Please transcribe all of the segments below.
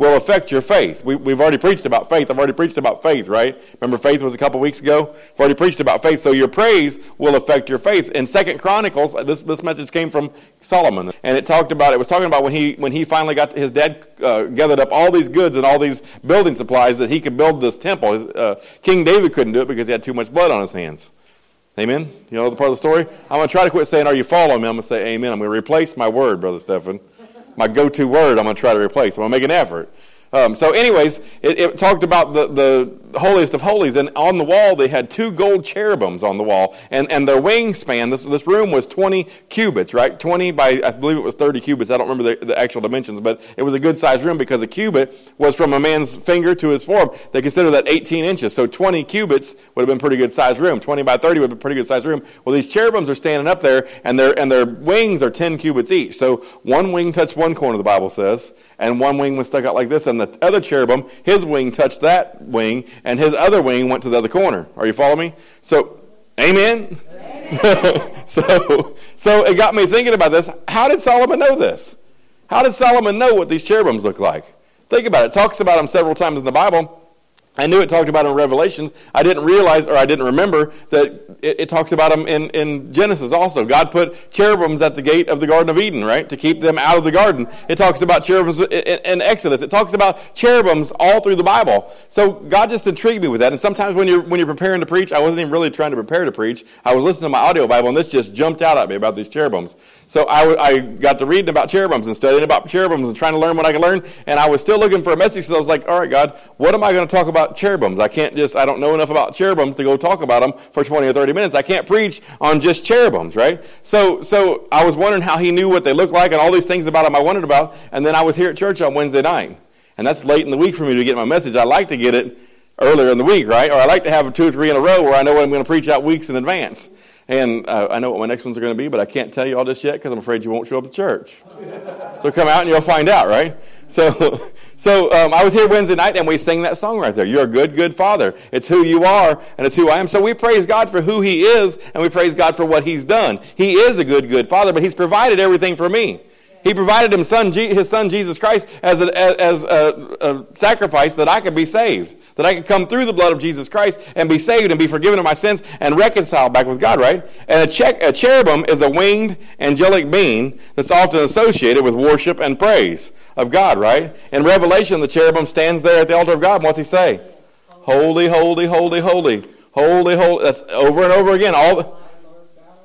will affect your faith. We, have already preached about faith. I've already preached about faith, right? Remember, faith was a couple weeks ago. I've already preached about faith. So your praise will affect your faith. In Second Chronicles, this, this message came from Solomon, and it talked about it was talking about when he when he finally got his dad uh, gathered up all these goods and all these building supplies that he could build this temple. Uh, King David couldn't do it because he had too much blood on his hands. Amen. You know the part of the story. I'm going to try to quit saying, "Are you following me?" I'm going to say, "Amen." I'm going to replace my word, brother Stephen my go-to word I'm going to try to replace. I'm going to make an effort. Um, so, anyways, it, it, talked about the, the holiest of holies, and on the wall they had two gold cherubims on the wall, and, and their wingspan. This this room was 20 cubits, right? 20 by I believe it was 30 cubits. I don't remember the, the actual dimensions, but it was a good sized room because a cubit was from a man's finger to his forearm. They consider that 18 inches, so 20 cubits would have been a pretty good sized room. 20 by 30 would have been a pretty good sized room. Well, these cherubims are standing up there, and their and their wings are 10 cubits each. So one wing touched one corner. The Bible says and one wing was stuck out like this, and the other cherubim, his wing touched that wing, and his other wing went to the other corner. Are you following me? So, amen? amen. so, so it got me thinking about this. How did Solomon know this? How did Solomon know what these cherubims look like? Think about it. It talks about them several times in the Bible. I knew it talked about in Revelation. I didn't realize or I didn't remember that it, it, talks about them in, in Genesis also. God put cherubims at the gate of the Garden of Eden, right, to keep them out of the garden. It talks about cherubims in, in Exodus. It talks about cherubims all through the Bible. So God just intrigued me with that. And sometimes when you're, when you're preparing to preach, I wasn't even really trying to prepare to preach. I was listening to my audio Bible, and this just jumped out at me about these cherubims. So I, I got to reading about cherubims and studying about cherubims and trying to learn what I could learn. And I was still looking for a message. So I was like, all right, God, what am I going to talk about cherubims? I can't just, I don't know enough about cherubims to go talk about them for 20 or 30 minutes. I can't preach on just cherubims, right? So, so I was wondering how he knew what they looked like and all these things about them I wondered about. And then I was here at church on Wednesday night. And that's late in the week for me to get my message. I like to get it earlier in the week, right? Or I like to have two or three in a row where I know what I'm going to preach out weeks in advance. And uh, I know what my next ones are going to be, but I can't tell you all this yet because I'm afraid you won't show up to church. so come out and you'll find out, right? So, so um, I was here Wednesday night and we sang that song right there. You're a good, good father. It's who you are and it's who I am. So we praise God for who He is and we praise God for what He's done. He is a good, good father, but He's provided everything for me. He provided him son, his son Jesus Christ as a, as a, a sacrifice that I could be saved that I could come through the blood of Jesus Christ and be saved and be forgiven of my sins and reconciled back with God, right? And a, che- a cherubim is a winged angelic being that's often associated with worship and praise of God, right? In Revelation, the cherubim stands there at the altar of God. And what's he say? Holy, holy, holy, holy, holy, holy. That's over and over again. All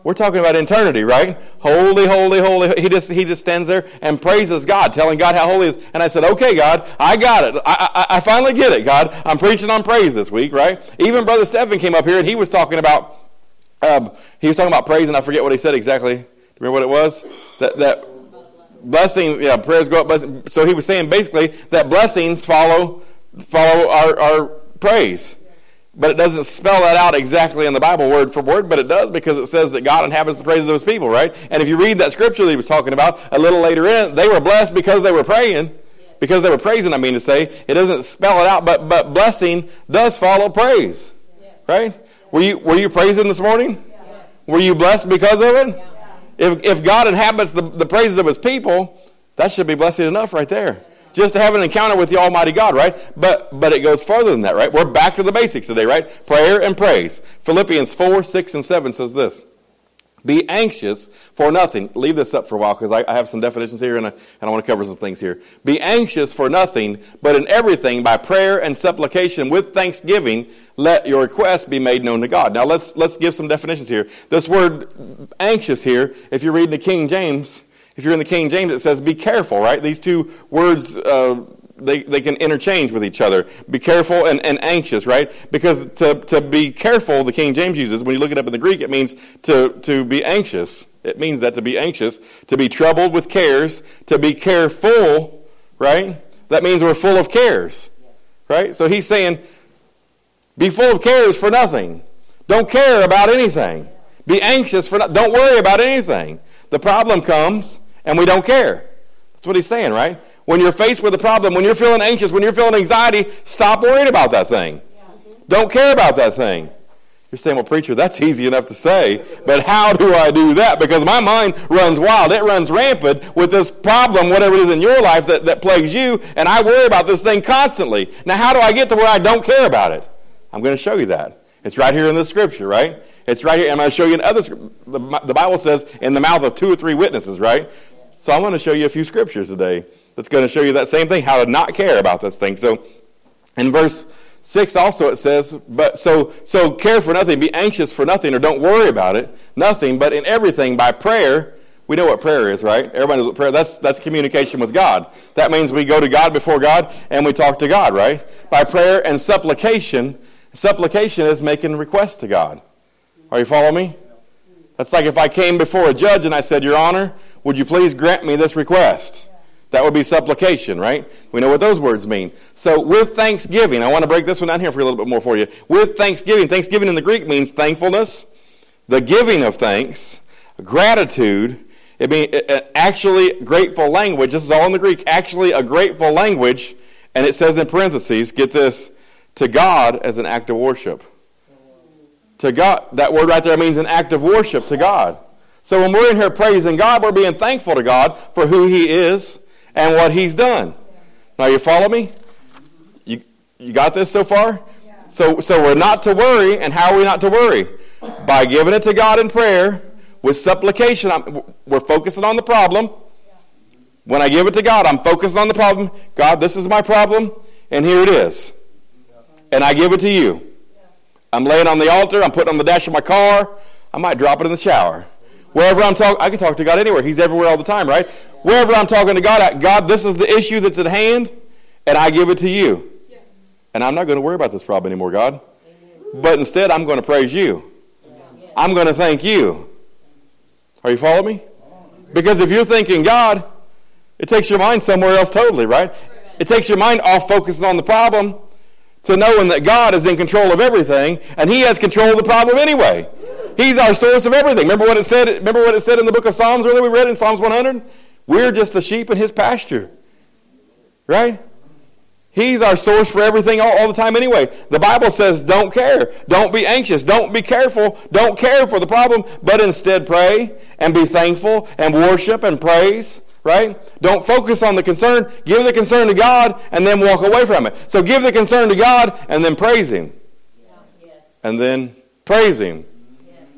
we're talking about eternity, right? Holy, holy, holy. He just, he just stands there and praises God, telling God how holy is. And I said, okay, God, I got it. I, I, I finally get it, God. I'm preaching on praise this week, right? Even Brother Stephen came up here and he was talking about, um, he was talking about praise and I forget what he said exactly. Remember what it was? That, that blessing, yeah, prayers go up. Blessing. So he was saying basically that blessings follow, follow our, our praise but it doesn't spell that out exactly in the Bible word for word, but it does because it says that God inhabits the praises of his people, right? And if you read that scripture that he was talking about a little later in, they were blessed because they were praying. Because they were praising, I mean to say. It doesn't spell it out, but, but blessing does follow praise. Right? Were you, were you praising this morning? Were you blessed because of it? If, if God inhabits the, the praises of his people, that should be blessing enough right there just to have an encounter with the Almighty God, right? But but it goes further than that, right? We're back to the basics today, right? Prayer and praise. Philippians 4, 6, and 7 says this. Be anxious for nothing. Leave this up for a while because I, I, have some definitions here and I, and I want to cover some things here. Be anxious for nothing, but in everything by prayer and supplication with thanksgiving, let your requests be made known to God. Now let's let's give some definitions here. This word anxious here, if you're reading the King James, if you're in the King James, it says be careful, right? These two words, uh, they, they can interchange with each other. Be careful and, and anxious, right? Because to, to be careful, the King James uses, when you look it up in the Greek, it means to, to be anxious. It means that to be anxious, to be troubled with cares, to be careful, right? That means we're full of cares, right? So he's saying, be full of cares for nothing. Don't care about anything. Be anxious for no- don't worry about anything. The problem comes and we don't care. That's what he's saying, right? When you're faced with a problem, when you're feeling anxious, when you're feeling anxiety, stop worrying about that thing. Don't care about that thing. You're saying, well, preacher, that's easy enough to say, but how do I do that? Because my mind runs wild. It runs rampant with this problem, whatever it is in your life that, that plagues you, and I worry about this thing constantly. Now, how do I get to where I don't care about it? I'm going to show you that. It's right here in the scripture, right? It's right here. I'm going to show you in other the, the Bible says in the mouth of two or three witnesses, right? So I want to show you a few scriptures today that's going to show you that same thing, how to not care about this thing. So in verse 6 also it says, but so so care for nothing, be anxious for nothing, or don't worry about it, nothing, but in everything by prayer. We know what prayer is, right? Everybody knows what prayer. That's that's communication with God. That means we go to God before God and we talk to God, right? By prayer and supplication. Supplication is making requests to God. Are you following me? That's like if I came before a judge and I said, Your Honor, would you please grant me this request? That would be supplication, right? We know what those words mean. So, with thanksgiving, I want to break this one down here for a little bit more for you. With thanksgiving, thanksgiving in the Greek means thankfulness, the giving of thanks, gratitude. It means actually grateful language. This is all in the Greek. Actually, a grateful language, and it says in parentheses, get this, to God as an act of worship. To God, that word right there means an act of worship to God. So when we're in here praising God, we're being thankful to God for who He is and what he's done. Now, you follow me? You, you got this so far? So, so we're not to worry, and how are we not to worry? By giving it to God in prayer with supplication. I'm, we're focusing on the problem. When I give it to God, I'm focusing on the problem. God, this is my problem, and here it is. And I give it to you. I'm laying on the altar. I'm putting on the dash of my car. I might drop it in the shower. Wherever I'm talking, I can talk to God anywhere. He's everywhere all the time, right? wherever I'm talking to God, God, this is the issue that's at hand, and I give it to you. And I'm not going to worry about this problem anymore, God. But instead, I'm going to praise you. I'm going to thank you. Are you following me? Because if you're thinking God, it takes your mind somewhere else totally, right? It takes your mind off focusing on the problem to knowing that God is in control of everything and He has control of the problem anyway. He's our source of everything. Remember what it said? Remember what it said in the book of Psalms earlier we read in Psalms 100? We're just the sheep in his pasture. Right? He's our source for everything all, all, the time anyway. The Bible says don't care. Don't be anxious. Don't be careful. Don't care for the problem, but instead pray and be thankful and worship and praise. Right? Don't focus on the concern. Give the concern to God and then walk away from it. So give the concern to God and then praise Him. And then praise Him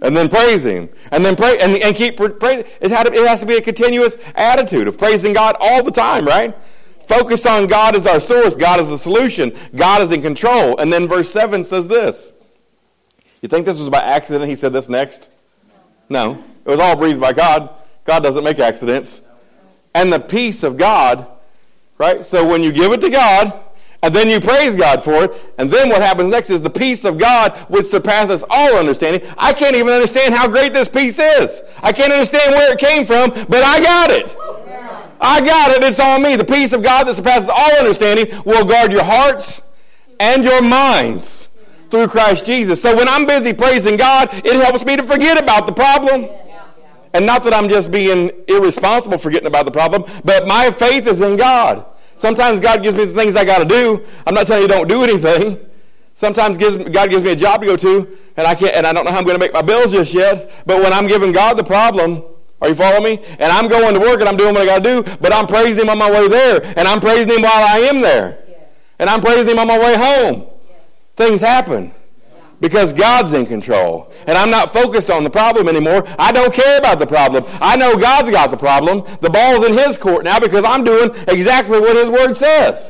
and then praise Him, and then pray and, and keep praying. It, it has to be a continuous attitude of praising God all the time, right? Focus on God as our source. God is the solution. God is in control. And then verse 7 says this. You think this was by accident he said this next? No. It was all breathed by God. God doesn't make accidents. And the peace of God, right? So when you give it to God, and then you praise God for it. And then what happens next is the peace of God, which surpasses all understanding. I can't even understand how great this peace is. I can't understand where it came from, but I got it. I got it. It's on me. The peace of God that surpasses all understanding will guard your hearts and your minds through Christ Jesus. So when I'm busy praising God, it helps me to forget about the problem. And not that I'm just being irresponsible forgetting about the problem, but my faith is in God. Sometimes God gives me the things I got to do. I'm not telling you don't do anything. Sometimes gives, God gives me a job to go to, and I can't, and I don't know how I'm going to make my bills just yet. But when I'm giving God the problem, are you following me? And I'm going to work and I'm doing what I got to do, but I'm praising Him on my way there, and I'm praising Him while I am there, and I'm praising Him on my way home. Things happen because God's in control. And I'm not focused on the problem anymore. I don't care about the problem. I know God's got the problem. The ball's in His court now because I'm doing exactly what His Word says.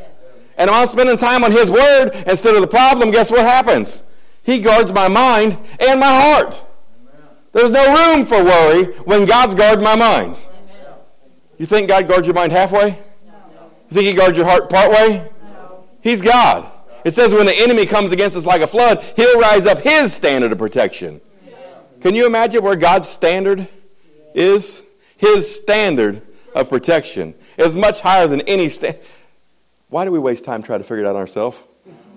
And I'm spending time on His Word instead of the problem, guess what happens? He guards my mind and my heart. There's no room for worry when God's guarding my mind. You think God guards your mind halfway? You think He guards your heart partway? No. He's God. It says when the enemy comes against us like a flood, he'll rise up his standard of protection. Can you imagine where God's standard is? His standard of protection is much higher than any standard. Why do we waste time trying to figure it out ourselves?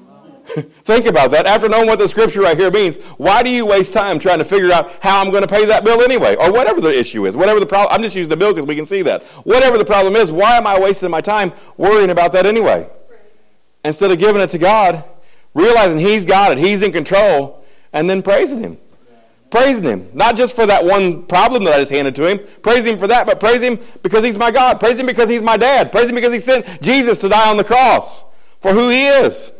Think about that. After knowing what the scripture right here means, why do you waste time trying to figure out how I'm going to pay that bill anyway? Or whatever the issue is. Whatever the problem, I'm just using the bill because we can see that. Whatever the problem is, why am I wasting my time worrying about that anyway? Instead of giving it to God, realizing He's got it, He's in control, and then praising Him. Praising Him. Not just for that one problem that I just handed to Him. Praise Him for that, but praise Him because He's my God. Praise Him because He's my dad. Praise Him because He sent Jesus to die on the cross for who He is,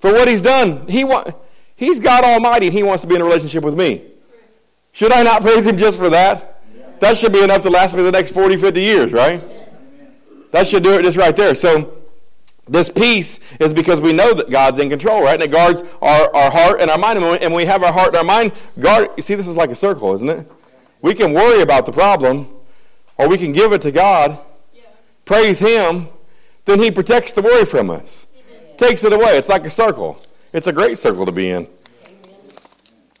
for what He's done. He wa- He's God Almighty and He wants to be in a relationship with me. Should I not praise Him just for that? That should be enough to last me the next 40, 50 years, right? That should do it just right there. So, this peace is because we know that God's in control, right? And it guards our, our heart and our mind. And when we have our heart and our mind guard, you see, this is like a circle, isn't it? We can worry about the problem, or we can give it to God, praise Him, then He protects the worry from us, takes it away. It's like a circle. It's a great circle to be in.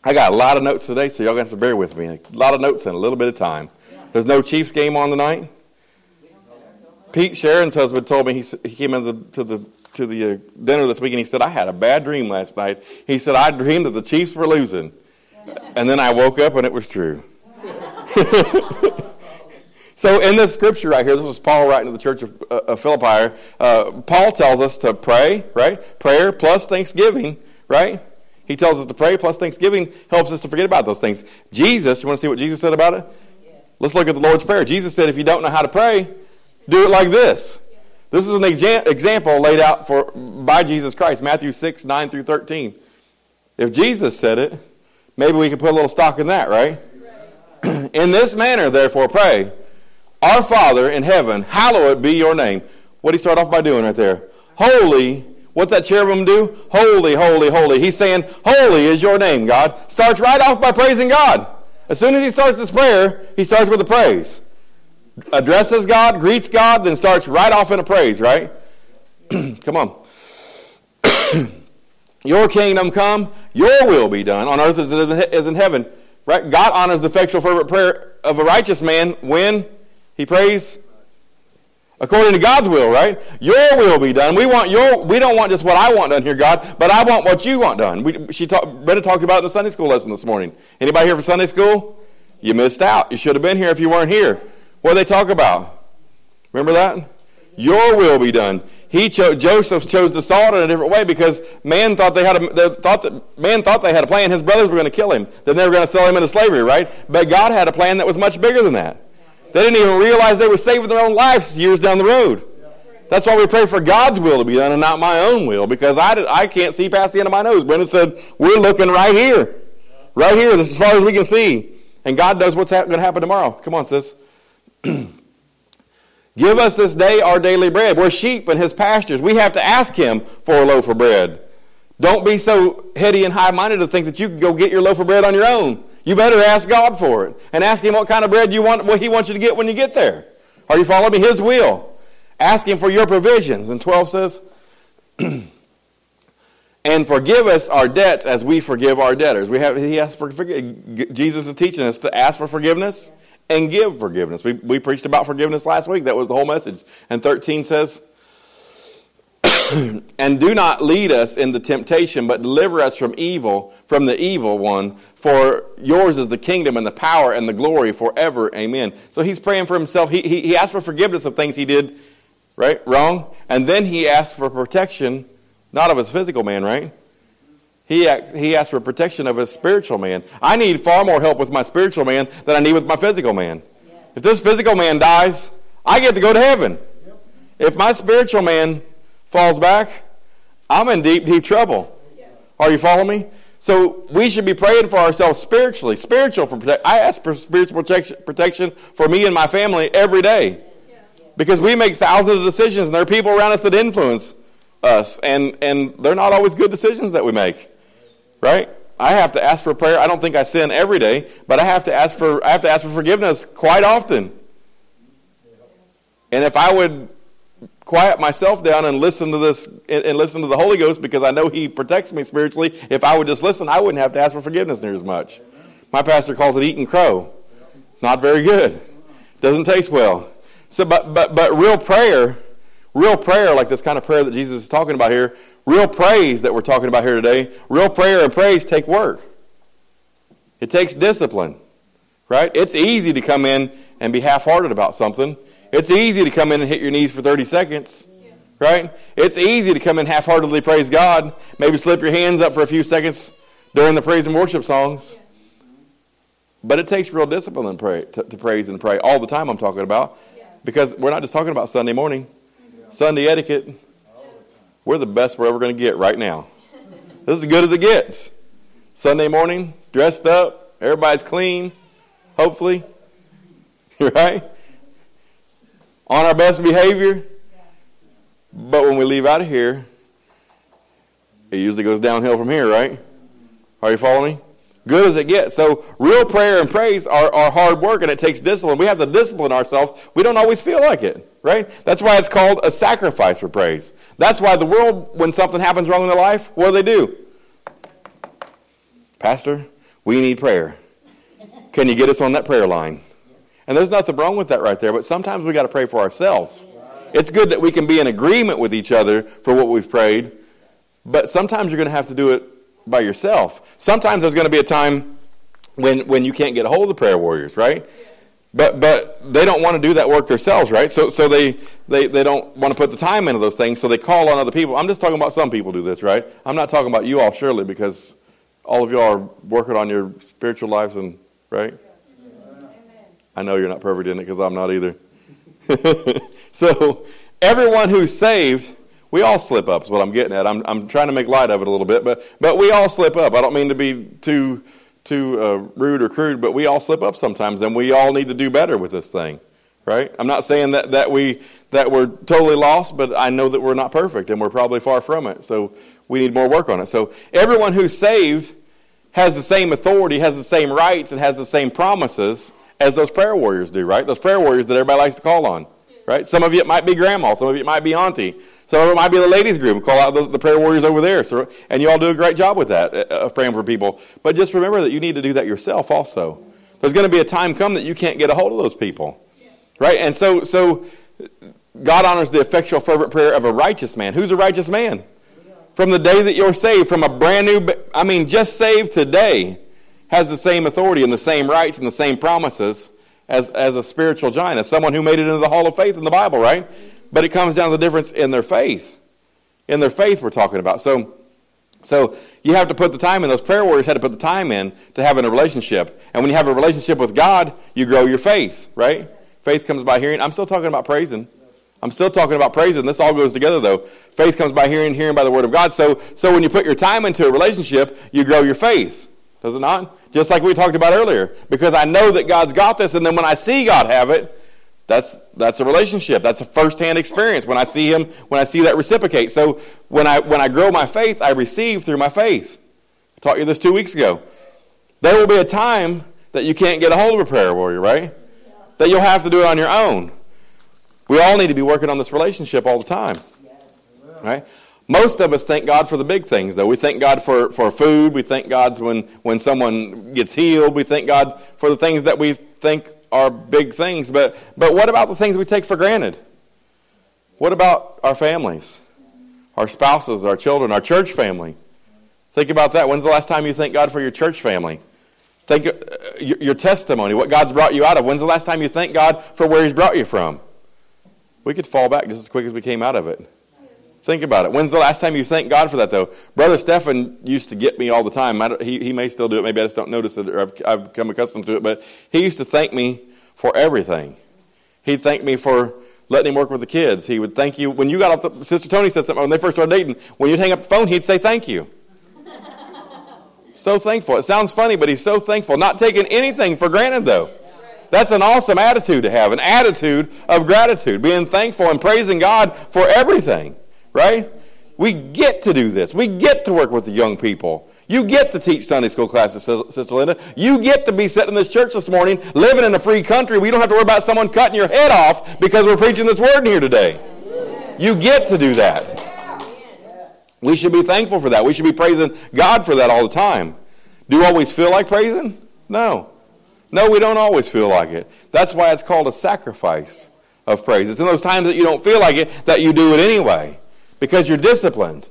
I got a lot of notes today, so y'all to have to bear with me. A lot of notes in a little bit of time. There's no Chiefs game on tonight. Pete Sharon's husband told me he, he came into the, to the to the uh, dinner this week and he said I had a bad dream last night. He said I dreamed that the Chiefs were losing, and then I woke up and it was true. so in this scripture right here, this was Paul writing to the church of, uh, of Philippi. Uh, Paul tells us to pray, right? Prayer plus thanksgiving, right? He tells us to pray plus thanksgiving helps us to forget about those things. Jesus, you want to see what Jesus said about it? Let's look at the Lord's Prayer. Jesus said, if you don't know how to pray, do it like this. This is an exa- example laid out for by Jesus Christ, Matthew 6, 9 through 13. If Jesus said it, maybe we can put a little stock in that, right? in this manner, therefore, pray, Our Father in heaven, hallowed be your name. What did he start off by doing right there? Holy, what's that cherubim do? Holy, holy, holy. He's saying, Holy is your name, God. Starts right off by praising God. As soon as he starts this prayer, he starts with a praise addresses God, greets God, then starts right off in a praise, right? come on. your kingdom come, your will be done on earth as it is in heaven. Right? God honors the effectual fervent prayer of a righteous man when he prays according to God's will, right? Your will be done. We want your. We don't want just what I want done here, God, but I want what you want done. We, she talk, Brenda talked about in the Sunday school lesson this morning. Anybody here for Sunday school? You missed out. You should have been here if you weren't here. What they talk about? Remember that? Your will be done. He chose Joseph chose the salt in a different way because man thought they had a they thought that man thought they had a plan. His brothers were going to kill him. That they were going to sell him into slavery, right? But God had a plan that was much bigger than that. They didn't even realize they were saving their own lives years down the road. That's why we pray for God's will to be done and not my own will because I, did, I can't see past the end of my nose. Brenda said, We're looking right here. Right here. This is as far as we can see. And God knows what's ha- going to happen tomorrow. Come on, sis. Give us this day our daily bread. We're sheep in his pastures. We have to ask him for a loaf of bread. Don't be so heady and high minded to think that you can go get your loaf of bread on your own. You better ask God for it and ask him what kind of bread you want, what he wants you to get when you get there. Are you following me? His will. Ask him for your provisions. And 12 says, and forgive us our debts as we forgive our debtors. We have, he asked for Jesus is teaching us to ask for forgiveness and give forgiveness. We, we preached about forgiveness last week. That was the whole message. And 13 says, and do not lead us into temptation, but deliver us from evil, from the evil one. For yours is the kingdom and the power and the glory forever. Amen. So he's praying for himself. He, he, he asked for forgiveness of things he did right, wrong. And then he asked for protection, not of his physical man, right? He, he asked for protection of his spiritual man. I need far more help with my spiritual man than I need with my physical man. If this physical man dies, I get to go to heaven. If my spiritual man falls back, I'm in deep, deep trouble. Are you following me? So we should be praying for ourselves spiritually. Spiritual for protection. I ask for spiritual protection, protection for me and my family every day. Because we make thousands of decisions and there are people around us that influence us. And, and they're not always good decisions that we make. Right? I have to ask for prayer. I don't think I sin every day, but I have to ask for I have to ask for forgiveness quite often. And if I would quiet myself down and listen to this and listen to the Holy Ghost because I know He protects me spiritually, if I would just listen, I wouldn't have to ask for forgiveness near as much. My pastor calls it eating crow. Not very good. Doesn't taste well. So, but but but real prayer, real prayer like this kind of prayer that Jesus is talking about here, Real praise that we're talking about here today, real prayer and praise take work. It takes discipline, right? It's easy to come in and be half hearted about something. It's easy to come in and hit your knees for 30 seconds, right? It's easy to come in half heartedly praise God, maybe slip your hands up for a few seconds, during the praise and worship songs. But it takes real discipline to, pray, to, to praise and pray all the time, I'm talking about. Because we're not just talking about Sunday morning, Sunday etiquette. We're the best we're ever going to get right now. This is as good as it gets. Sunday morning, dressed up, everybody's clean, hopefully. Right? On our best behavior. But when we leave out of here, it usually goes downhill from here, right? Are you following me? Good as it gets. So real prayer and praise are, are hard work and it takes discipline. We have to discipline ourselves. We don't always feel like it, right? That's why it's called a sacrifice for praise. That's why the world, when something happens wrong in their life, what do they do? Pastor, we need prayer. Can you get us on that prayer line? And there's nothing wrong with that right there, but sometimes we got to pray for ourselves. It's good that we can be in agreement with each other for what we've prayed, but sometimes you're going to have to do it by yourself. Sometimes there's going to be a time when, when you can't get a hold of the prayer warriors, right? But, but they don't want to do that work themselves, right? So, so they, they, they don't want to put the time into those things, so they call on other people. I'm just talking about some people do this, right? I'm not talking about you all, surely, because all of y'all are working on your spiritual lives, and right? I know you're not perfect in it because I'm not either. so, everyone who's saved we all slip up, is what I'm getting at. I'm, I'm trying to make light of it a little bit, but, but we all slip up. I don't mean to be too, too uh, rude or crude, but we all slip up sometimes, and we all need to do better with this thing, right? I'm not saying that, that, we, that we're totally lost, but I know that we're not perfect, and we're probably far from it. So we need more work on it. So everyone who's saved has the same authority, has the same rights, and has the same promises as those prayer warriors do, right? Those prayer warriors that everybody likes to call on, right? Some of you it might be grandma, some of you it might be auntie, some of it might be the ladies' group. Call out the, the, prayer warriors over there. So, and you all do a great job with that, uh, of praying for people. But just remember that you need to do that yourself also. There's going to be a time come that you can't get a hold of those people. Right? And so, so God honors the effectual, fervent prayer of a righteous man. Who's a righteous man? From the day that you're saved, from a brand new, I mean, just saved today, has the same authority and the same rights and the same promises as, as a spiritual giant, as someone who made it into the hall of faith in the Bible, right? But it comes down to the difference in their faith. In their faith, we're talking about. So, so you have to put the time in. Those prayer warriors had to put the time in to having a relationship. And when you have a relationship with God, you grow your faith, right? Faith comes by hearing. I'm still talking about praising. I'm still talking about praising. This all goes together, though. Faith comes by hearing, hearing by the word of God. So, so when you put your time into a relationship, you grow your faith. Does it not? Just like we talked about earlier. Because I know that God's got this, and then when I see God have it, that's, that's a relationship. That's a firsthand experience when I see him, when I see that reciprocate. So when I, when I grow my faith, I receive through my faith. I taught you this two weeks ago. There will be a time that you can't get a hold of a prayer warrior, right? That you'll have to do it on your own. We all need to be working on this relationship all the time. Right? Most of us thank God for the big things, though. We thank God for, for food. We thank God when, when someone gets healed. We thank God for the things that we think are big things, but, but what about the things we take for granted? What about our families, our spouses, our children, our church family? Think about that. When's the last time you thank God for your church family? Think uh, your testimony, what God's brought you out of. When's the last time you thank God for where He's brought you from? We could fall back just as quick as we came out of it. Think about it. When's the last time you thanked God for that, though? Brother Stefan used to get me all the time. he, he may still do it. Maybe I just don't notice it or I've, I've become accustomed to it. But he used to thank me for everything. He'd thank me for letting him work with the kids. He would thank you. When you got off the, Sister Tony said something when they first started dating. When you'd hang up the phone, he'd say thank you. so thankful. It sounds funny, but he's so thankful. Not taking anything for granted, though. That's an awesome attitude to have, an attitude of gratitude, being thankful and praising God for everything right? We get to do this. We get to work with the young people. You get to teach Sunday school classes, Sister Linda. You get to be sitting in this church this morning, living in a free country. We don't have to worry about someone cutting your head off because we're preaching this word here today. You get to do that. We should be thankful for that. We should be praising God for that all the time. Do you always feel like praising? No. No, we don't always feel like it. That's why it's called a sacrifice of praise. It's in those times that you don't feel like it that you do it anyway because you're disciplined.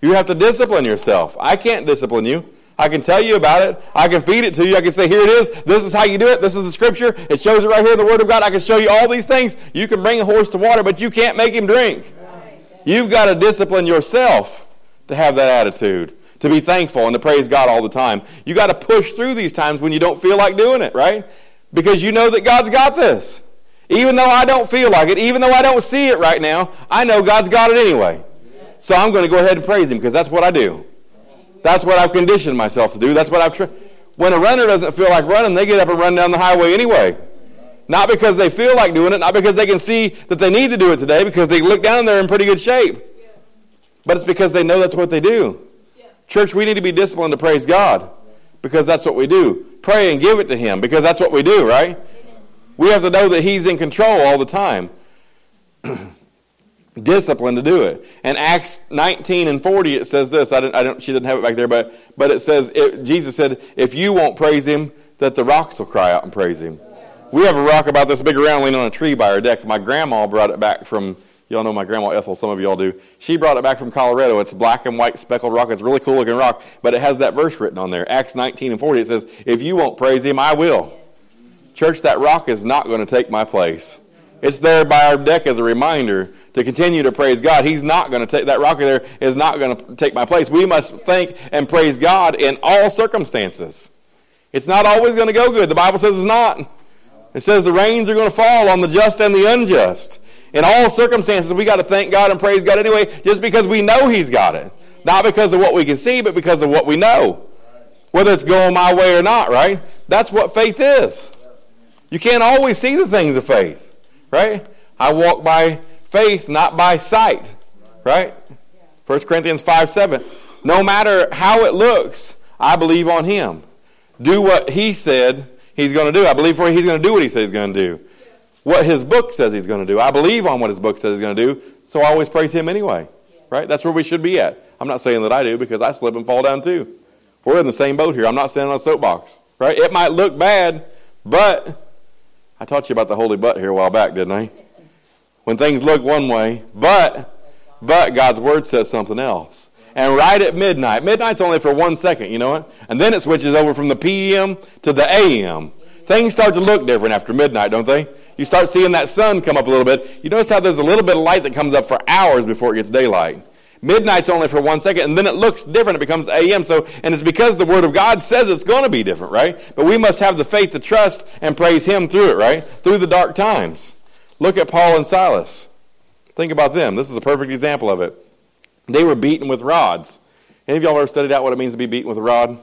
You have to discipline yourself. I can't discipline you. I can tell you about it. I can feed it to you. I can say, here it is. This is how you do it. This is the scripture. It shows it right here in the Word of God. I can show you all these things. You can bring a horse to water, but you can't make him drink. You've got to discipline yourself to have that attitude, to be thankful and to praise God all the time. You've got to push through these times when you don't feel like doing it, right? Because you know that God's got this. Even though I don't feel like it, even though I don't see it right now, I know God's got it anyway. So I'm going to go ahead and praise Him because that's what I do. That's what I've conditioned myself to do. That's what I've. Tra- when a runner doesn't feel like running, they get up and run down the highway anyway. Not because they feel like doing it, not because they can see that they need to do it today, because they look down and they're in pretty good shape. But it's because they know that's what they do. Church, we need to be disciplined to praise God because that's what we do. Pray and give it to Him because that's what we do, right? We have to know that He's in control all the time. Discipline to do it. And Acts 19 and 40, it says this. I don't, I don't, she didn't have it back there, but, but it says, it, Jesus said, if you won't praise Him, that the rocks will cry out and praise Him. We have a rock about this big around leaning on a tree by our deck. My grandma brought it back from, y'all know my grandma Ethel, some of y'all do. She brought it back from Colorado. It's black and white speckled rock. It's a really cool looking rock, but it has that verse written on there. Acts 19 and 40, it says, If you won't praise him, I will. Church, that rock is not going to take my place. It's there by our deck as a reminder to continue to praise God. He's not going to take that rock there is not going to take my place. We must thank and praise God in all circumstances. It's not always going to go good. The Bible says it's not. It says the rains are going to fall on the just and the unjust. In all circumstances, we got to thank God and praise God anyway, just because we know He's got it. Not because of what we can see, but because of what we know. Whether it's going my way or not, right? That's what faith is. You can't always see the things of faith, right? I walk by faith, not by sight, right? 1 Corinthians 5 7. No matter how it looks, I believe on Him. Do what He said he's going to do. I believe for he's going to do what he says he's going to do. What his book says he's going to do. I believe on what his book says he's going to do, so I always praise him anyway. Right? That's where we should be at. I'm not saying that I do because I slip and fall down too. We're in the same boat here. I'm not standing on a soapbox. Right? It might look bad, but I taught you about the holy but here a while back, didn't I? When things look one way, but but God's word says something else and right at midnight. Midnight's only for one second, you know it? And then it switches over from the PM to the AM. Things start to look different after midnight, don't they? You start seeing that sun come up a little bit. You notice how there's a little bit of light that comes up for hours before it gets daylight. Midnight's only for one second, and then it looks different. It becomes AM. So, and it's because the Word of God says it's going to be different, right? But we must have the faith to trust and praise Him through it, right? Through the dark times. Look at Paul and Silas. Think about them. This is a perfect example of it. They were beaten with rods. Any of y'all ever studied out what it means to be beaten with a rod?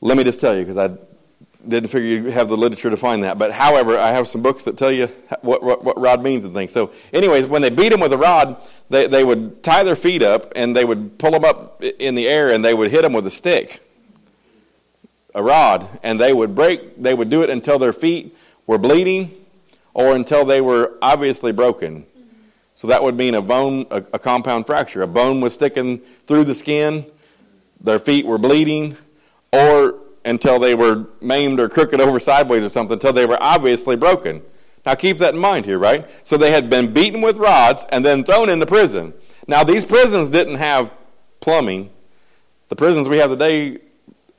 Let me just tell you, because I didn't figure you'd have the literature to find that. But however, I have some books that tell you what, what, what rod means and things. So, anyways, when they beat them with a rod, they, they would tie their feet up and they would pull them up in the air and they would hit them with a stick, a rod, and they would break. They would do it until their feet were bleeding or until they were obviously broken. So that would mean a bone, a, a compound fracture. A bone was sticking through the skin, their feet were bleeding, or until they were maimed or crooked over sideways or something, until they were obviously broken. Now keep that in mind here, right? So they had been beaten with rods and then thrown into prison. Now these prisons didn't have plumbing. The prisons we have today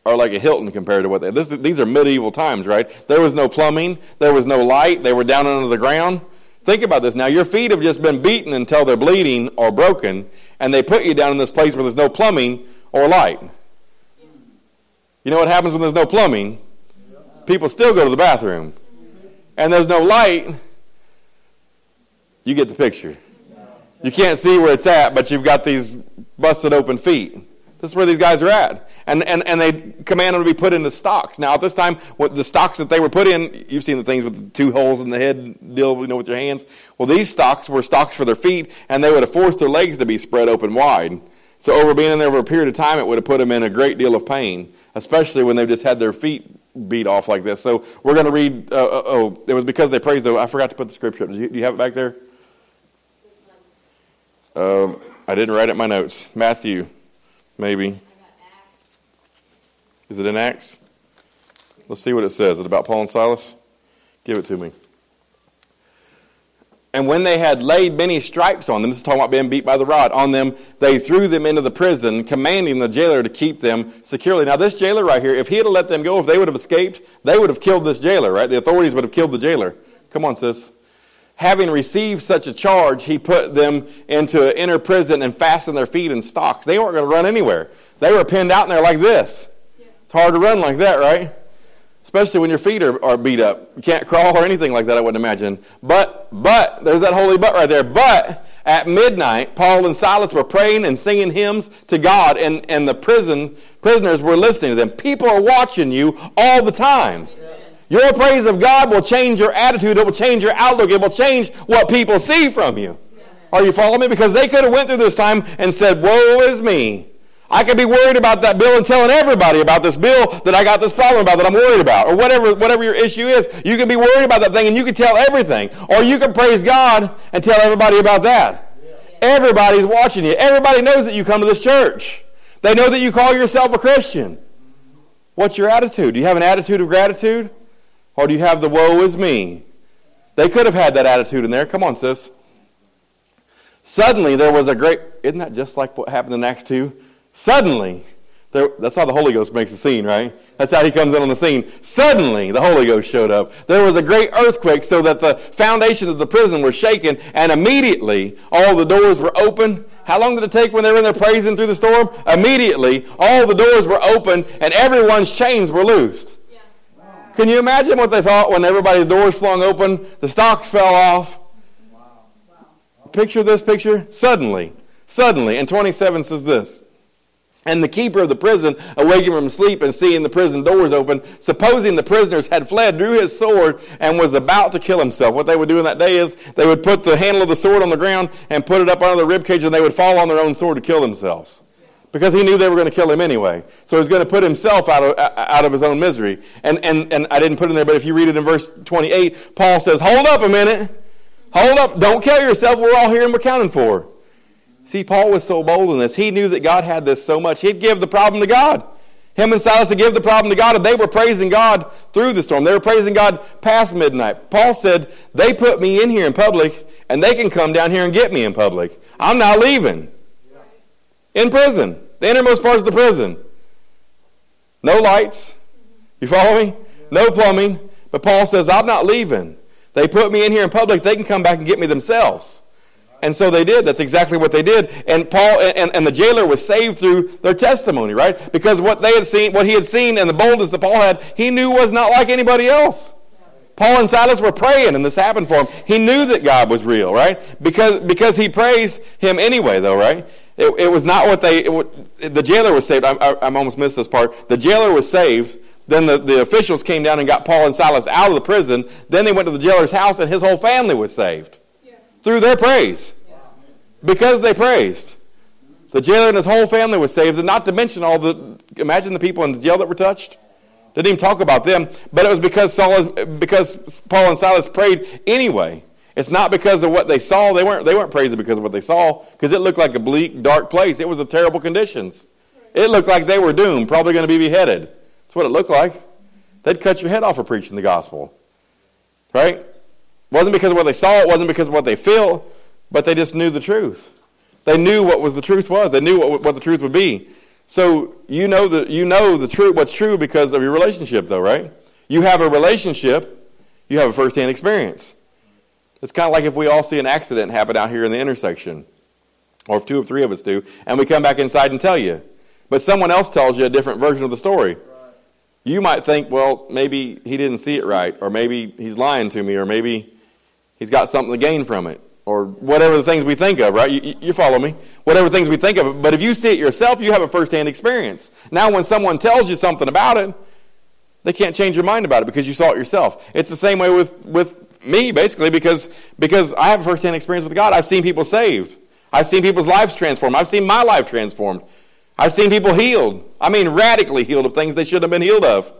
are like a Hilton compared to what they. This, these are medieval times, right? There was no plumbing. There was no light. They were down under the ground. Think about this. Now, your feet have just been beaten until they're bleeding or broken, and they put you down in this place where there's no plumbing or light. You know what happens when there's no plumbing? People still go to the bathroom. And there's no light. You get the picture. You can't see where it's at, but you've got these busted open feet. This is where these guys are at. And, and, and they command them to be put into stocks. Now, at this time, what the stocks that they were put in, you've seen the things with the two holes in the head deal, you know, with your hands. Well, these stocks were stocks for their feet, and they would have forced their legs to be spread open wide. So, over being in there for a period of time, it would have put them in a great deal of pain, especially when they've just had their feet beat off like this. So, we're going to read, uh, uh, oh, it was because they praised, though. I forgot to put the scripture. Do you, you have it back there? Um, I didn't write it in my notes. Matthew Maybe. Is it in Acts? Let's see what it says. Is it about Paul and Silas? Give it to me. And when they had laid many stripes on them, this is talking about being beat by the rod, on them, they threw them into the prison, commanding the jailer to keep them securely. Now, this jailer right here, if he had let them go, if they would have escaped, they would have killed this jailer, right? The authorities would have killed the jailer. Come on, sis. having received such a charge, he put them into an inner prison and fastened their feet in stocks. They weren't going to run anywhere. They were pinned out in there like this. It's hard to run like that, right? Especially when your feet are, are beat up. You can't crawl or anything like that, I wouldn't imagine. But, but, there's that holy but right there. But, at midnight, Paul and Silas were praying and singing hymns to God, and, and the prison prisoners were listening to them. People are watching you all the time. Your praise of God will change your attitude. It will change your outlook. It will change what people see from you. Are you following me? Because they could have went through this time and said, woe is me. I could be worried about that bill and telling everybody about this bill that I got this problem about that I'm worried about, or whatever, whatever your issue is. You can be worried about that thing and you can tell everything. Or you can praise God and tell everybody about that. Everybody's watching you. Everybody knows that you come to this church. They know that you call yourself a Christian. What's your attitude? Do you have an attitude of gratitude? Or do you have the woe is me? They could have had that attitude in there. Come on, sis. Suddenly there was a great, isn't that just like what happened in Acts 2? Suddenly, there, that's how the Holy Ghost makes the scene, right? That's how he comes in on the scene. Suddenly, the Holy Ghost showed up. There was a great earthquake so that the foundations of the prison were shaken, and immediately all the doors were open. How long did it take when they were in there praising through the storm? Immediately, all the doors were open, and everyone's chains were loosed. Can you imagine what they thought when everybody's doors flung open, the stocks fell off? Picture this picture. Suddenly, suddenly, and 27 says this. And the keeper of the prison, awaking from sleep and seeing the prison doors open, supposing the prisoners had fled, drew his sword and was about to kill himself. What they would do in that day is they would put the handle of the sword on the ground and put it up under the rib cage and they would fall on their own sword to kill themselves because he knew they were going to kill him anyway. So he was going to put himself out of, uh, out of his own misery. And, and, and I didn't put it in there, but if you read it in verse 28, Paul says, Hold up a minute. Hold up. Don't kill yourself. We're all here and we're counting for. See, Paul was so bold in this. He knew that God had this so much. He'd give the problem to God. Him and Silas would give the problem to God, and they were praising God through the storm. They were praising God past midnight. Paul said, They put me in here in public, and they can come down here and get me in public. I'm not leaving. In prison the innermost parts of the prison. No lights. You follow me? No plumbing. But Paul says, I'm not leaving. They put me in here in public. They can come back and get me themselves. And so they did. That's exactly what they did. And Paul and, and the jailer was saved through their testimony, right? Because what they had seen, what he had seen, and the boldness that Paul had, he knew was not like anybody else. Paul and Silas were praying, and this happened for him. He knew that God was real, right? Because because he praised him anyway, though, right? It, it was not what they, it, the jailer was saved. I, I, I almost missed this part. The jailer was saved. Then the, the officials came down and got Paul and Silas out of the prison. Then they went to the jailer's house and his whole family was saved. Through their praise. Because they praised. The jailer and his whole family was saved, and not to mention all the, imagine the people in the jail that were touched. Didn't even talk about them, but it was because, Saul, because Paul and Silas prayed anyway. It's not because of what they saw. They weren't, they weren't praising because of what they saw, because it looked like a bleak, dark place. It was a terrible conditions. It looked like they were doomed, probably going to be beheaded. That's what it looked like. They'd cut your head off for preaching the gospel. Right? It wasn't because of what they saw, it wasn't because of what they feel, but they just knew the truth. They knew what was the truth was. They knew what, what the truth would be. So you know the you know the truth what's true because of your relationship though, right? You have a relationship, you have a first-hand experience. It's kind of like if we all see an accident happen out here in the intersection, or if two or three of us do, and we come back inside and tell you. But someone else tells you a different version of the story. You might think, well, maybe he didn't see it right, or maybe he's lying to me, or maybe he's got something to gain from it, or whatever the things we think of, right? You, you follow me? Whatever things we think of. But if you see it yourself, you have a first-hand experience. Now, when someone tells you something about it, they can't change your mind about it because you saw it yourself. It's the same way with, with me, basically, because, because I have a first-hand experience with God. I've seen people saved. I've seen people's lives transformed. I've seen my life transformed. I've seen people healed. I mean, radically healed of things they shouldn't have been healed of.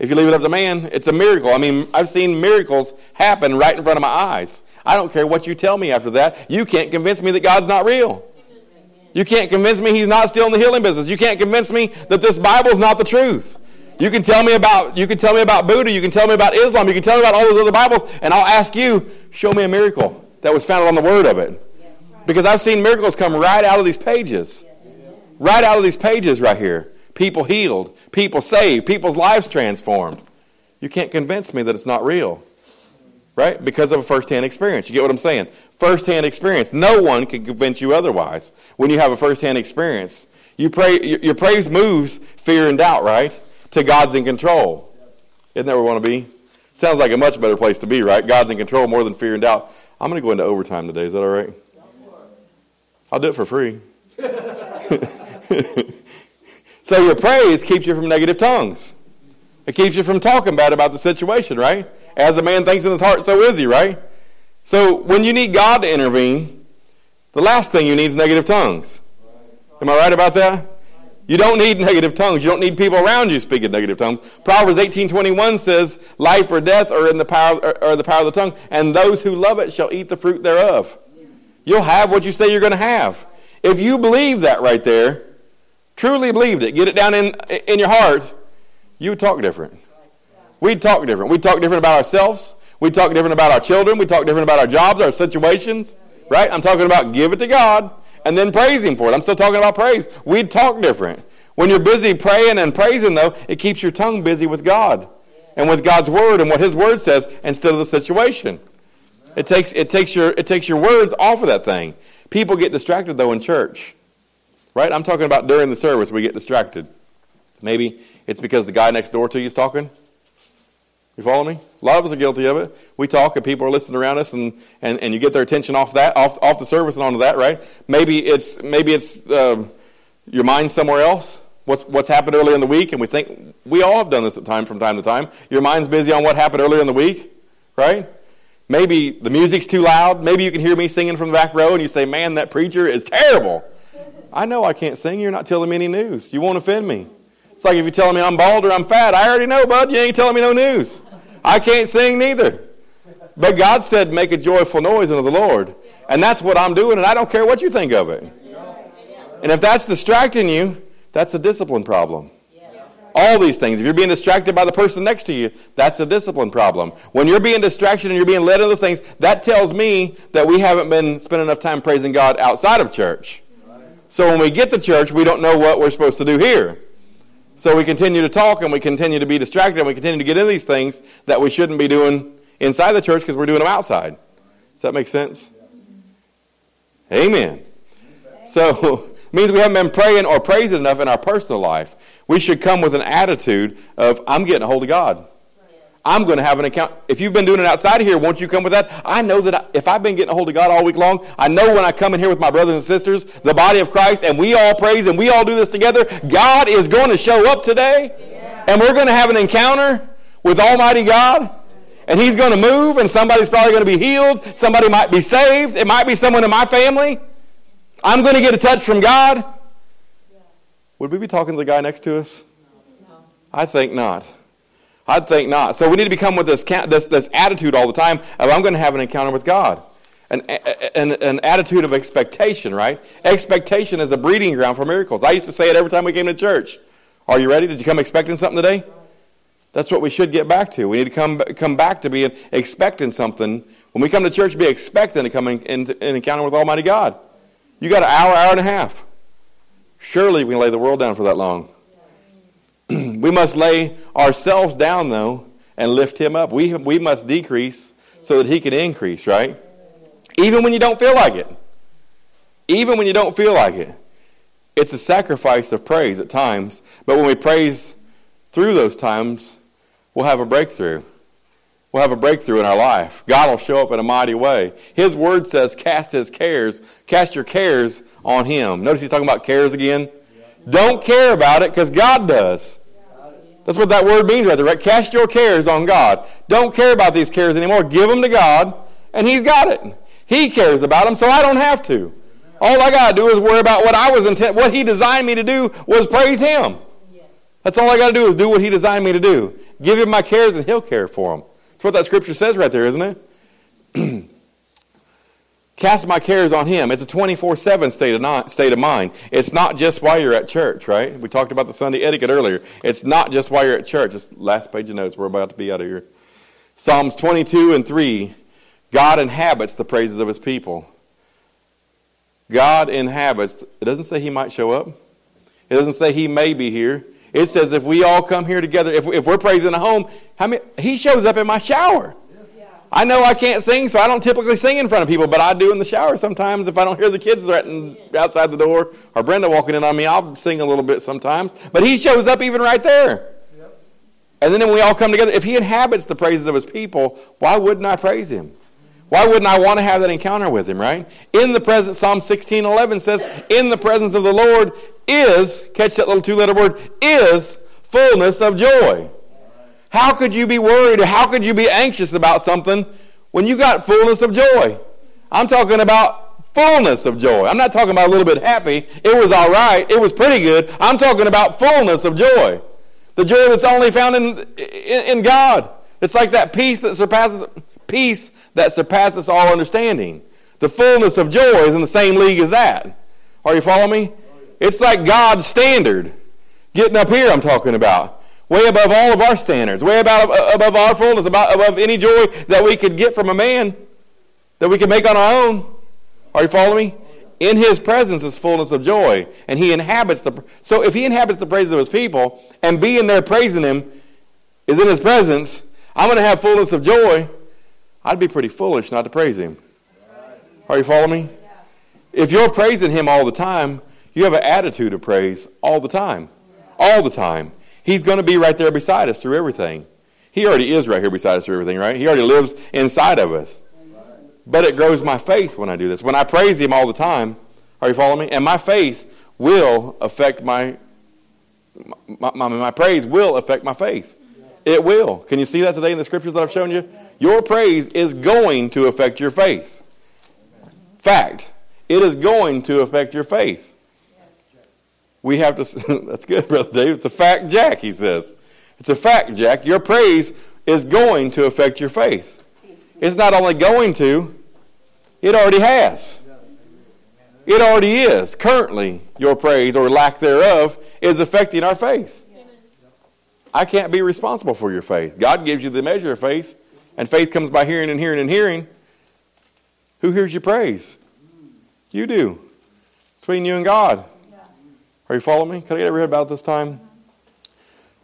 If you leave it up to man, it's a miracle. I mean, I've seen miracles happen right in front of my eyes. I don't care what you tell me after that. You can't convince me that God's not real. You can't convince me he's not still in the healing business. You can't convince me that this Bible's not the truth. You can tell me about you can tell me about Buddha, you can tell me about Islam, you can tell me about all those other Bibles, and I'll ask you, show me a miracle that was founded on the word of it. Because I've seen miracles come right out of these pages. Right out of these pages right here. People healed, people saved, people's lives transformed. You can't convince me that it's not real. Right? Because of a first-hand experience. You get what I'm saying? First-hand experience. No one can convince you otherwise. When you have a first-hand experience, you pray. Your praise moves fear and doubt, right? To God's in control. Isn't that where we want to be? Sounds like a much better place to be, right? God's in control more than fear and doubt. I'm going to go into overtime today. Is that all right? I'll do it for free. so your praise keeps you from negative tongues. It keeps you from talking bad about the situation, right? As a man thinks in his heart, so is he, right? So when you need God to intervene, the last thing you need is negative tongues. Am I right about that? You don't need negative tongues. You don't need people around you speaking negative tongues. Proverbs 18:21 says, "Life or death are in the power or the power of the tongue, and those who love it shall eat the fruit thereof." You'll have what you say you're going to have. If you believe that right there, truly believed it, get it down in in your heart, you would talk different. We'd talk different. We'd talk different about ourselves. We'd talk different about our children. We'd talk different about our jobs, our situations. Right? I'm talking about give it to God and then praise Him for it. I'm still talking about praise. We'd talk different. When you're busy praying and praising, though, it keeps your tongue busy with God and with God's Word and what His Word says instead of the situation. It takes, it, takes your, it takes your words off of that thing. People get distracted, though, in church. Right? I'm talking about during the service, we get distracted. Maybe it's because the guy next door to you is talking. You follow me? A lot of us are guilty of it. We talk and people are listening around us and, and, and you get their attention off that, off, off the service and onto that, right? Maybe it's, maybe it's uh, your mind somewhere else. What's, what's happened earlier in the week, and we think, we all have done this at time from time to time. Your mind's busy on what happened earlier in the week, right? Maybe the music's too loud. Maybe you can hear me singing from the back row and you say, man, that preacher is terrible. I know I can't sing. You're not telling me any news. You won't offend me. It's like if you're telling me I'm bald or I'm fat. I already know, bud. You ain't telling me no news. I can't sing neither. But God said, make a joyful noise unto the Lord. And that's what I'm doing, and I don't care what you think of it. And if that's distracting you, that's a discipline problem. All these things. If you're being distracted by the person next to you, that's a discipline problem. When you're being distracted and you're being led into those things, that tells me that we haven't been spending enough time praising God outside of church. So when we get to church, we don't know what we're supposed to do here. So we continue to talk and we continue to be distracted and we continue to get into these things that we shouldn't be doing inside the church because we're doing them outside. Does that make sense? Amen. So means we haven't been praying or praising enough in our personal life. We should come with an attitude of I'm getting a hold of God. I'm going to have an account. If you've been doing it outside of here, won't you come with that? I know that if I've been getting a hold of God all week long, I know when I come in here with my brothers and sisters, the body of Christ, and we all praise and we all do this together, God is going to show up today. Yeah. And we're going to have an encounter with Almighty God. And He's going to move, and somebody's probably going to be healed. Somebody might be saved. It might be someone in my family. I'm going to get a touch from God. Would we be talking to the guy next to us? I think not. I'd think not. So we need to become with this, this, this attitude all the time of I'm going to have an encounter with God. An, an, an attitude of expectation, right? Expectation is a breeding ground for miracles. I used to say it every time we came to church. Are you ready? Did you come expecting something today? That's what we should get back to. We need to come, come back to being expecting something. When we come to church, be expecting to come in, in, in encounter with Almighty God. You got an hour, hour and a half. Surely we can lay the world down for that long. we must lay ourselves down, though, and lift him up. We, we must decrease so that he can increase, right? Even when you don't feel like it. Even when you don't feel like it. It's a sacrifice of praise at times. But when we praise through those times, we'll have a breakthrough. We'll have a breakthrough in our life. God will show up in a mighty way. His word says, cast his cares, cast your cares on him. Notice he's talking about cares again. Don't care about it because God does. That's what that word means right there, right? Cast your cares on God. Don't care about these cares anymore. Give them to God, and He's got it. He cares about them, so I don't have to. All I got to do is worry about what I was intent. What He designed me to do was praise Him. That's all I got to do is do what He designed me to do. Give Him my cares, and He'll care for them. That's what that scripture says right there, isn't it? Cast my cares on him. It's a 24 7 state of, mind. It's not just while you're at church, right? We talked about the Sunday etiquette earlier. It's not just while you're at church. It's last page of notes. We're about to be out of here. Psalms 22 and 3 God inhabits the praises of his people. God inhabits. It doesn't say he might show up, it doesn't say he may be here. It says if we all come here together, if, if we're praising a home, how many, he shows up in my shower. I know I can't sing, so I don't typically sing in front of people, but I do in the shower sometimes if I don't hear the kids threatening outside the door or Brenda walking in on me, I'll sing a little bit sometimes. But he shows up even right there. Yep. And then when we all come together, if he inhabits the praises of his people, why wouldn't I praise him? Why wouldn't I want to have that encounter with him, right? In the presence, Psalm 16 11 says, In the presence of the Lord is, catch that little two letter word, is fullness of joy. How could you be worried or how could you be anxious about something when you got fullness of joy? I'm talking about fullness of joy. I'm not talking about a little bit happy. It was all right. It was pretty good. I'm talking about fullness of joy. The joy that's only found in, in, in God. It's like that peace that surpasses peace that surpasses all understanding. The fullness of joy is in the same league as that. Are you following me? It's like God's standard. Getting up here, I'm talking about way above all of our standards, way above, uh, above our fullness, about, above any joy that we could get from a man that we could make on our own. Are you following me? In his presence is fullness of joy, and he inhabits the. So if he inhabits the praises of his people, and being there praising him is in his presence, I'm going to have fullness of joy. I'd be pretty foolish not to praise him. Are you following me? If you're praising him all the time, you have an attitude of praise all the time. All the time. He's going to be right there beside us through everything. He already is right here beside us through everything, right? He already lives inside of us. But it grows my faith when I do this. When I praise Him all the time, are you following me? And my faith will affect my, my, my, my praise will affect my faith. It will. Can you see that today in the scriptures that I've shown you? Your praise is going to affect your faith. Fact. It is going to affect your faith we have to. That's good, Brother Dave. It's a fact, Jack, he says. It's a fact, Jack. Your praise is going to affect your faith. It's not only going to, it already has. It already is. Currently, your praise or lack thereof is affecting our faith. I can't be responsible for your faith. God gives you the measure of faith, and faith comes by hearing and hearing and hearing. Who hears your praise? You do. Between you and God. Are you following me? Can I get every head about this time?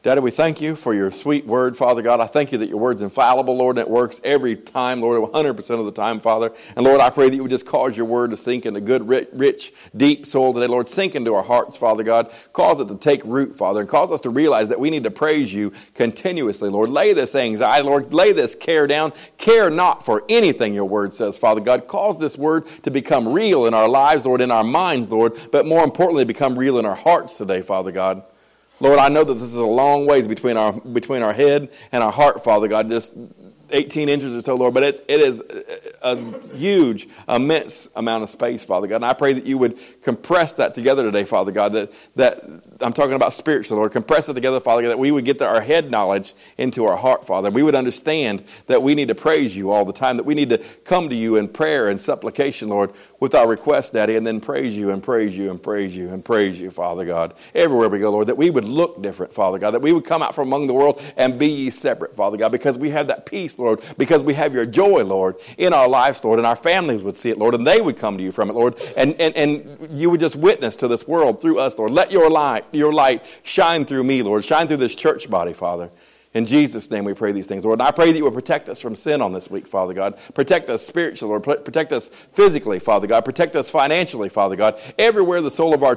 Daddy, we thank you for your sweet word, Father God. I thank you that your word's infallible, Lord, and it works every time, Lord, 100% of the time, Father. And Lord, I pray that you would just cause your word to sink into good, rich, deep soil today, Lord. Sink into our hearts, Father God. Cause it to take root, Father, and cause us to realize that we need to praise you continuously, Lord. Lay this anxiety, Lord. Lay this care down. Care not for anything your word says, Father God. Cause this word to become real in our lives, Lord, in our minds, Lord, but more importantly, become real in our hearts today, Father God. Lord, I know that this is a long ways between our, between our head and our heart, Father God, just 18 inches or so, Lord, but it's, it is a huge, immense amount of space, Father God. And I pray that you would compress that together today, Father God, that, that I'm talking about spiritual, Lord. Compress it together, Father God, that we would get our head knowledge into our heart, Father. We would understand that we need to praise you all the time, that we need to come to you in prayer and supplication, Lord, with our request, Daddy, and then praise you and praise you and praise you and praise you, Father God. Everywhere we go, Lord, that we would look different, Father God, that we would come out from among the world and be ye separate, Father God, because we have that peace, Lord, because we have your joy, Lord, in our lives, Lord, and our families would see it, Lord, and they would come to you from it, Lord, and, and, and you would just witness to this world through us, Lord. Let your light, your light shine through me, Lord. Shine through this church body, Father. In Jesus' name we pray these things, Lord. I pray that you will protect us from sin on this week, Father God. Protect us spiritually, Lord. Protect us physically, Father God. Protect us financially, Father God. Everywhere the sole of our,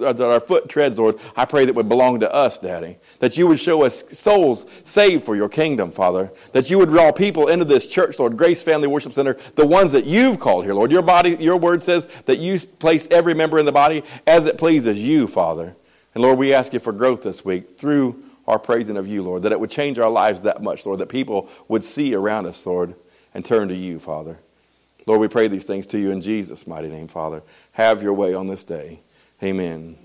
uh, our foot treads, Lord, I pray that would belong to us, Daddy. That you would show us souls saved for your kingdom, Father. That you would draw people into this church, Lord, Grace Family Worship Center, the ones that you've called here, Lord. Your body, your word says that you place every member in the body as it pleases you, Father. And Lord, we ask you for growth this week through our praising of you, Lord, that it would change our lives that much, Lord, that people would see around us, Lord, and turn to you, Father. Lord, we pray these things to you in Jesus' mighty name, Father. Have your way on this day. Amen.